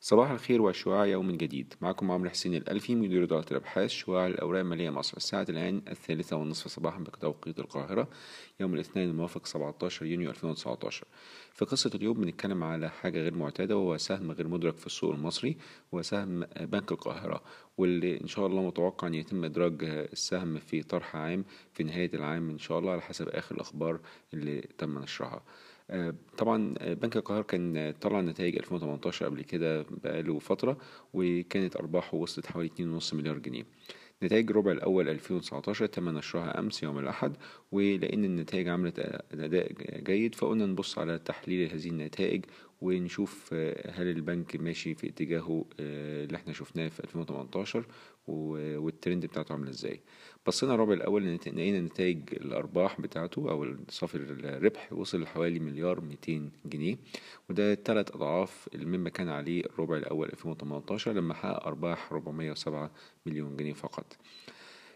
صباح الخير وشعاع يوم جديد. معكم عمرو حسين الألفي مدير إدارة الأبحاث شعاع الأوراق المالية مصر الساعة الآن الثالثة والنصف صباحا بتوقيت القاهرة يوم الاثنين الموافق 17 يونيو 2019 في قصة اليوم بنتكلم على حاجة غير معتادة وهو سهم غير مدرك في السوق المصري هو سهم بنك القاهرة. واللي إن شاء الله متوقع أن يتم إدراج السهم في طرح عام في نهاية العام إن شاء الله على حسب آخر الأخبار اللي تم نشرها. طبعا بنك القاهرة كان طلع نتائج 2018 قبل كده بقاله فترة وكانت أرباحه وصلت حوالي 2.5 مليار جنيه. نتائج الربع الأول 2019 تم نشرها أمس يوم الأحد ولأن النتائج عملت أداء جيد فقلنا نبص على تحليل هذه النتائج ونشوف هل البنك ماشي في اتجاهه اللي إحنا شفناه في 2018 والترند بتاعته عاملة إزاي. بصينا الربع الأول لقينا نتائج الأرباح بتاعته أو صافي الربح وصل لحوالي مليار 200 جنيه وده ثلاث أضعاف مما كان عليه الربع الأول 2018 لما حقق أرباح 407 مليون جنيه فقط.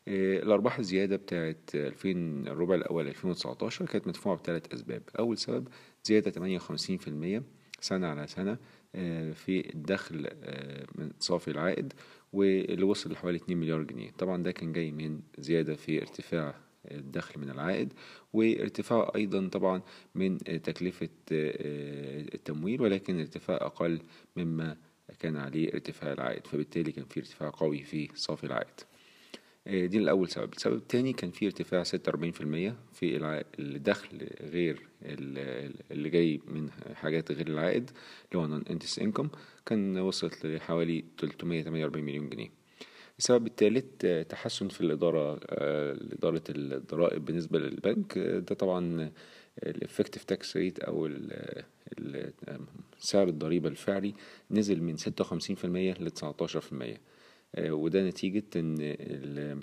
الأرباح الزيادة بتاعت 2000 الربع الأول 2019 كانت مدفوعة بثلاث أسباب. أول سبب زيادة 58% سنة على سنة في الدخل من صافي العائد واللي وصل لحوالي 2 مليار جنيه. طبعا ده كان جاي من زيادة في ارتفاع الدخل من العائد وارتفاع أيضا طبعا من تكلفة التمويل ولكن ارتفاع أقل مما كان عليه ارتفاع العائد. فبالتالي كان في ارتفاع قوي في صافي العائد. دي الأول سبب. السبب الثاني كان في ارتفاع 46% في الدخل غير اللي جاي من حاجات غير العائد اللي هو نون انتس انكم كان وصلت لحوالي 348 مليون جنيه. السبب الثالث تحسن في الإدارة إدارة الضرائب بالنسبة للبنك. ده طبعا ال effective tax rate أو سعر الضريبة الفعلي نزل من 56% ل 19% وده نتيجة إن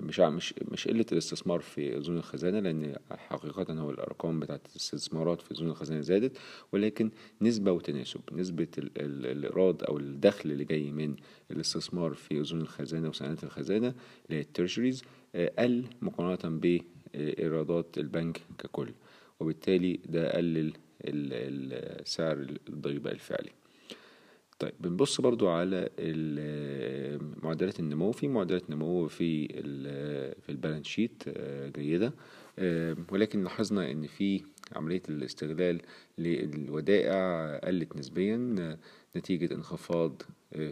مش مش مش قلة الاستثمار في أذون الخزانة لأن حقيقة هو الأرقام بتاعت الاستثمارات في أذون الخزانة زادت ولكن نسبة وتناسب. نسبة الإيراد أو الدخل اللي جاي من الاستثمار في أذون الخزانة وسندات الخزانة اللي هي ال treasuries قل مقارنة بإيرادات البنك ككل وبالتالي ده قلل سعر الضريبة الفعلي. طيب بنبص برضو على معدلات النمو. في معدلات نمو في في ال balance sheet جيدة ولكن لاحظنا إن في عملية الاستغلال للودائع قلت نسبيا نتيجة انخفاض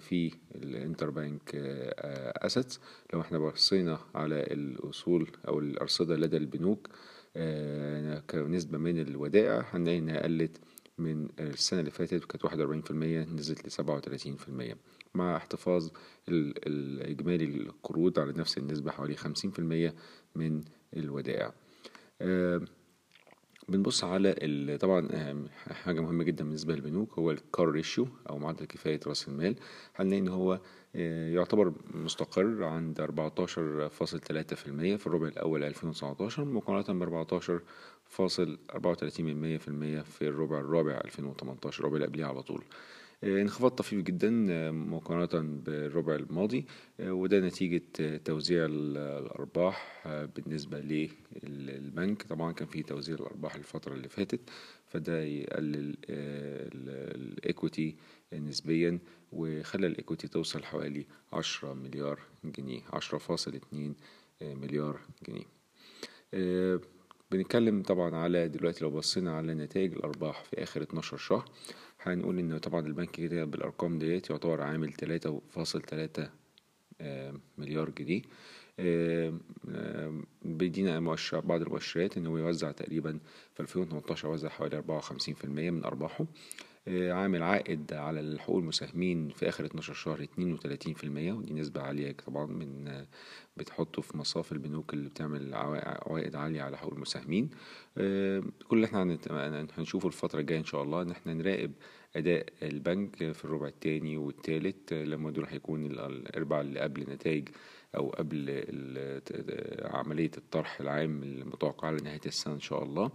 في ال interbank assets لو إحنا بصينا على الأصول أو الأرصدة لدى البنوك كنسبة من الودائع هنلاقي إنها قلت من السنة اللي فاتت كانت واحد وأربعين في المية نزلت لسبعة وتلاتين في المية. مع احتفاظ الإجمالي القروض على نفس النسبة حوالي خمسين في المية من الودائع. أه بنبص على طبعا حاجة مهمة جدا بالنسبة للبنوك هو الكار ريشيو أو معدل كفاية رأس المال. هنلاقي إن هو يعتبر مستقر عند 14.3% في الربع الأول 2019 مقارنة ب 14 فاصل 34% في الربع الرابع 2018 الربع اللي قبليه على طول. انخفاض طفيف جدا مقارنة بالربع الماضي. وده نتيجة توزيع الأرباح بالنسبة للبنك. طبعا كان في توزيع الأرباح الفترة اللي فاتت فده يقلل الإيكوتي نسبيا وخلى الإيكوتي توصل حوالي عشرة مليار جنيه عشرة فاصل اتنين مليار جنيه. بنتكلم طبعا على دلوقتي لو بصينا على نتائج الأرباح في آخر 12 شهر هنقول إن طبعا البنك كده بالأرقام ديت يعتبر عامل تلاتة فاصل تلاتة مليار جنيه. بيدينا مؤشر بعض المؤشرات إنه يوزع تقريبا في 2018 وزع حوالي أربعة وخمسين في المية من أرباحه. عامل عائد على الحقوق المساهمين في آخر 12 شهر 32 في المية ودي نسبة عالية طبعا من بتحطه في مصاف البنوك اللي بتعمل عوائد عالية على حقوق المساهمين. كل اللي إحنا هنشوفه الفترة الجاية إن شاء الله إن إحنا نراقب أداء البنك في الربع التاني والتالت لما دول هيكون الأربع اللي قبل نتائج أو قبل عملية الطرح العام المتوقعة لنهاية السنة إن شاء الله.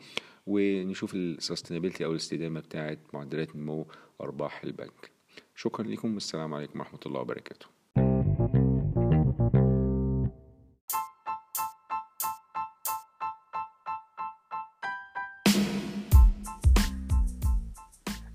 ونشوف السستينابيلتي أو الاستدامة بتاعة معدلات نمو أرباح البنك. شكرا لكم والسلام عليكم ورحمة الله وبركاته.